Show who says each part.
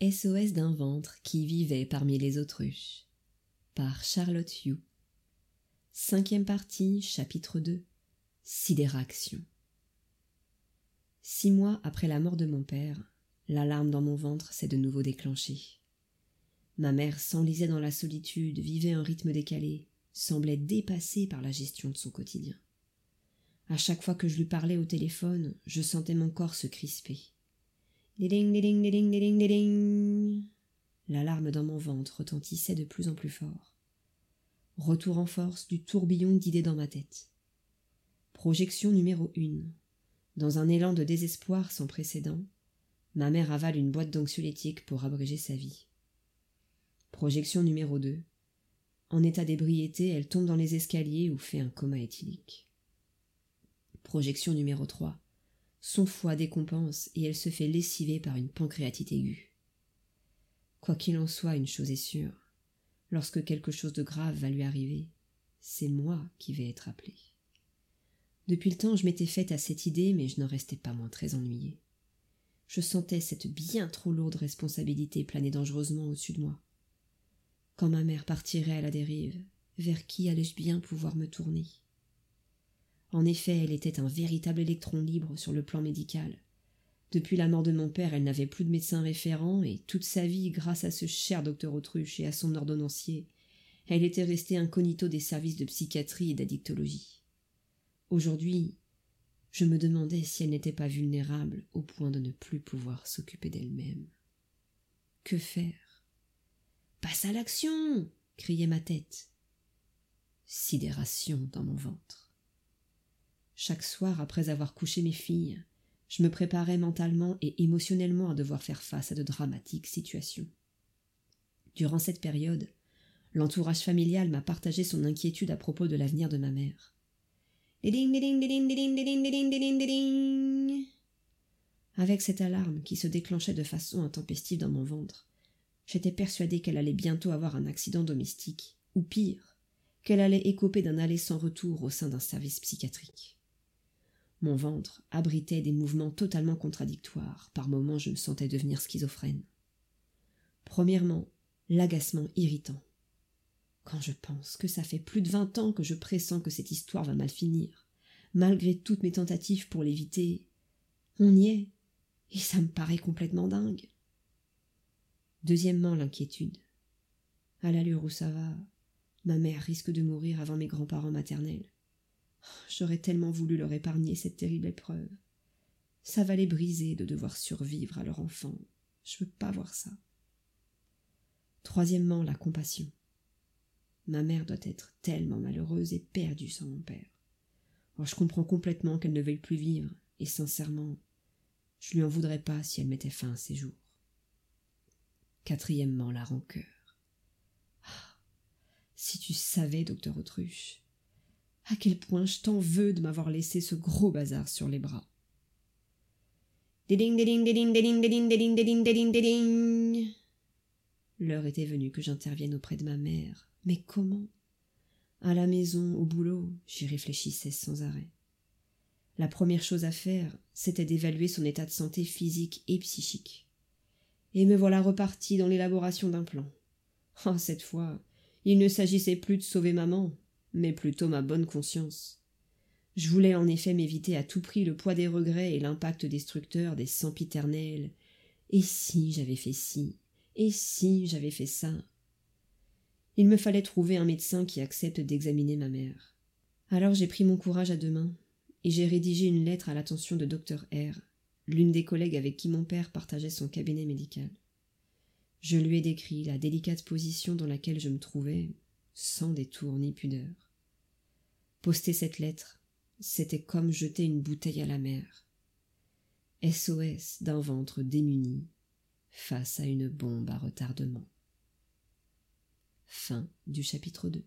Speaker 1: SOS d'un ventre qui vivait parmi les autruches par Charlotte Hugh. Cinquième partie, chapitre 2 Sidéraction. Six mois après la mort de mon père, l'alarme dans mon ventre s'est de nouveau déclenchée. Ma mère s'enlisait dans la solitude, vivait un rythme décalé, semblait dépassée par la gestion de son quotidien. À chaque fois que je lui parlais au téléphone, je sentais mon corps se crisper. L'alarme dans mon ventre retentissait de plus en plus fort. Retour en force du tourbillon d'idées dans ma tête. Projection numéro une. Dans un élan de désespoir sans précédent, ma mère avale une boîte d'anxiolytiques pour abréger sa vie. Projection numéro 2. En état d'ébriété, elle tombe dans les escaliers ou fait un coma éthylique. Projection numéro 3. Son foie décompense et elle se fait lessiver par une pancréatite aiguë. Quoi qu'il en soit, une chose est sûre. Lorsque quelque chose de grave va lui arriver, c'est moi qui vais être appelé. Depuis le temps, je m'étais faite à cette idée, mais je n'en restais pas moins très ennuyée. Je sentais cette bien trop lourde responsabilité planer dangereusement au-dessus de moi. Quand ma mère partirait à la dérive, vers qui allais-je bien pouvoir me tourner? En effet, elle était un véritable électron libre sur le plan médical. Depuis la mort de mon père, elle n'avait plus de médecin référent, et toute sa vie, grâce à ce cher docteur Autruche et à son ordonnancier, elle était restée incognito des services de psychiatrie et d'addictologie. Aujourd'hui, je me demandais si elle n'était pas vulnérable au point de ne plus pouvoir s'occuper d'elle-même. Que faire? Passe à l'action criait ma tête. Sidération dans mon ventre. Chaque soir, après avoir couché mes filles, je me préparais mentalement et émotionnellement à devoir faire face à de dramatiques situations. Durant cette période, l'entourage familial m'a partagé son inquiétude à propos de l'avenir de ma mère. Avec cette alarme qui se déclenchait de façon intempestive dans mon ventre, J'étais persuadée qu'elle allait bientôt avoir un accident domestique, ou pire, qu'elle allait écoper d'un aller sans retour au sein d'un service psychiatrique. Mon ventre abritait des mouvements totalement contradictoires. Par moments, je me sentais devenir schizophrène. Premièrement, l'agacement irritant. Quand je pense que ça fait plus de vingt ans que je pressens que cette histoire va mal finir, malgré toutes mes tentatives pour l'éviter, on y est, et ça me paraît complètement dingue. Deuxièmement, l'inquiétude. À l'allure où ça va, ma mère risque de mourir avant mes grands-parents maternels. J'aurais tellement voulu leur épargner cette terrible épreuve. Ça va les briser de devoir survivre à leur enfant. Je veux pas voir ça. Troisièmement, la compassion. Ma mère doit être tellement malheureuse et perdue sans mon père. Oh, je comprends complètement qu'elle ne veuille plus vivre, et sincèrement, je lui en voudrais pas si elle mettait fin à ses jours. Quatrièmement, la rancœur. Ah, si tu savais, docteur Autruche, à quel point je t'en veux de m'avoir laissé ce gros bazar sur les bras. L'heure était venue que j'intervienne auprès de ma mère. Mais comment À la maison, au boulot, j'y réfléchissais sans arrêt. La première chose à faire, c'était d'évaluer son état de santé physique et psychique et me voilà reparti dans l'élaboration d'un plan. Oh, cette fois, il ne s'agissait plus de sauver maman, mais plutôt ma bonne conscience. Je voulais en effet m'éviter à tout prix le poids des regrets et l'impact destructeur des sempiternels. Et si j'avais fait ci? Et si j'avais fait ça? Il me fallait trouver un médecin qui accepte d'examiner ma mère. Alors j'ai pris mon courage à deux mains, et j'ai rédigé une lettre à l'attention de docteur R, l'une des collègues avec qui mon père partageait son cabinet médical. Je lui ai décrit la délicate position dans laquelle je me trouvais, sans détour ni pudeur. Poster cette lettre, c'était comme jeter une bouteille à la mer. SOS d'un ventre démuni face à une bombe à retardement. Chapitre 2.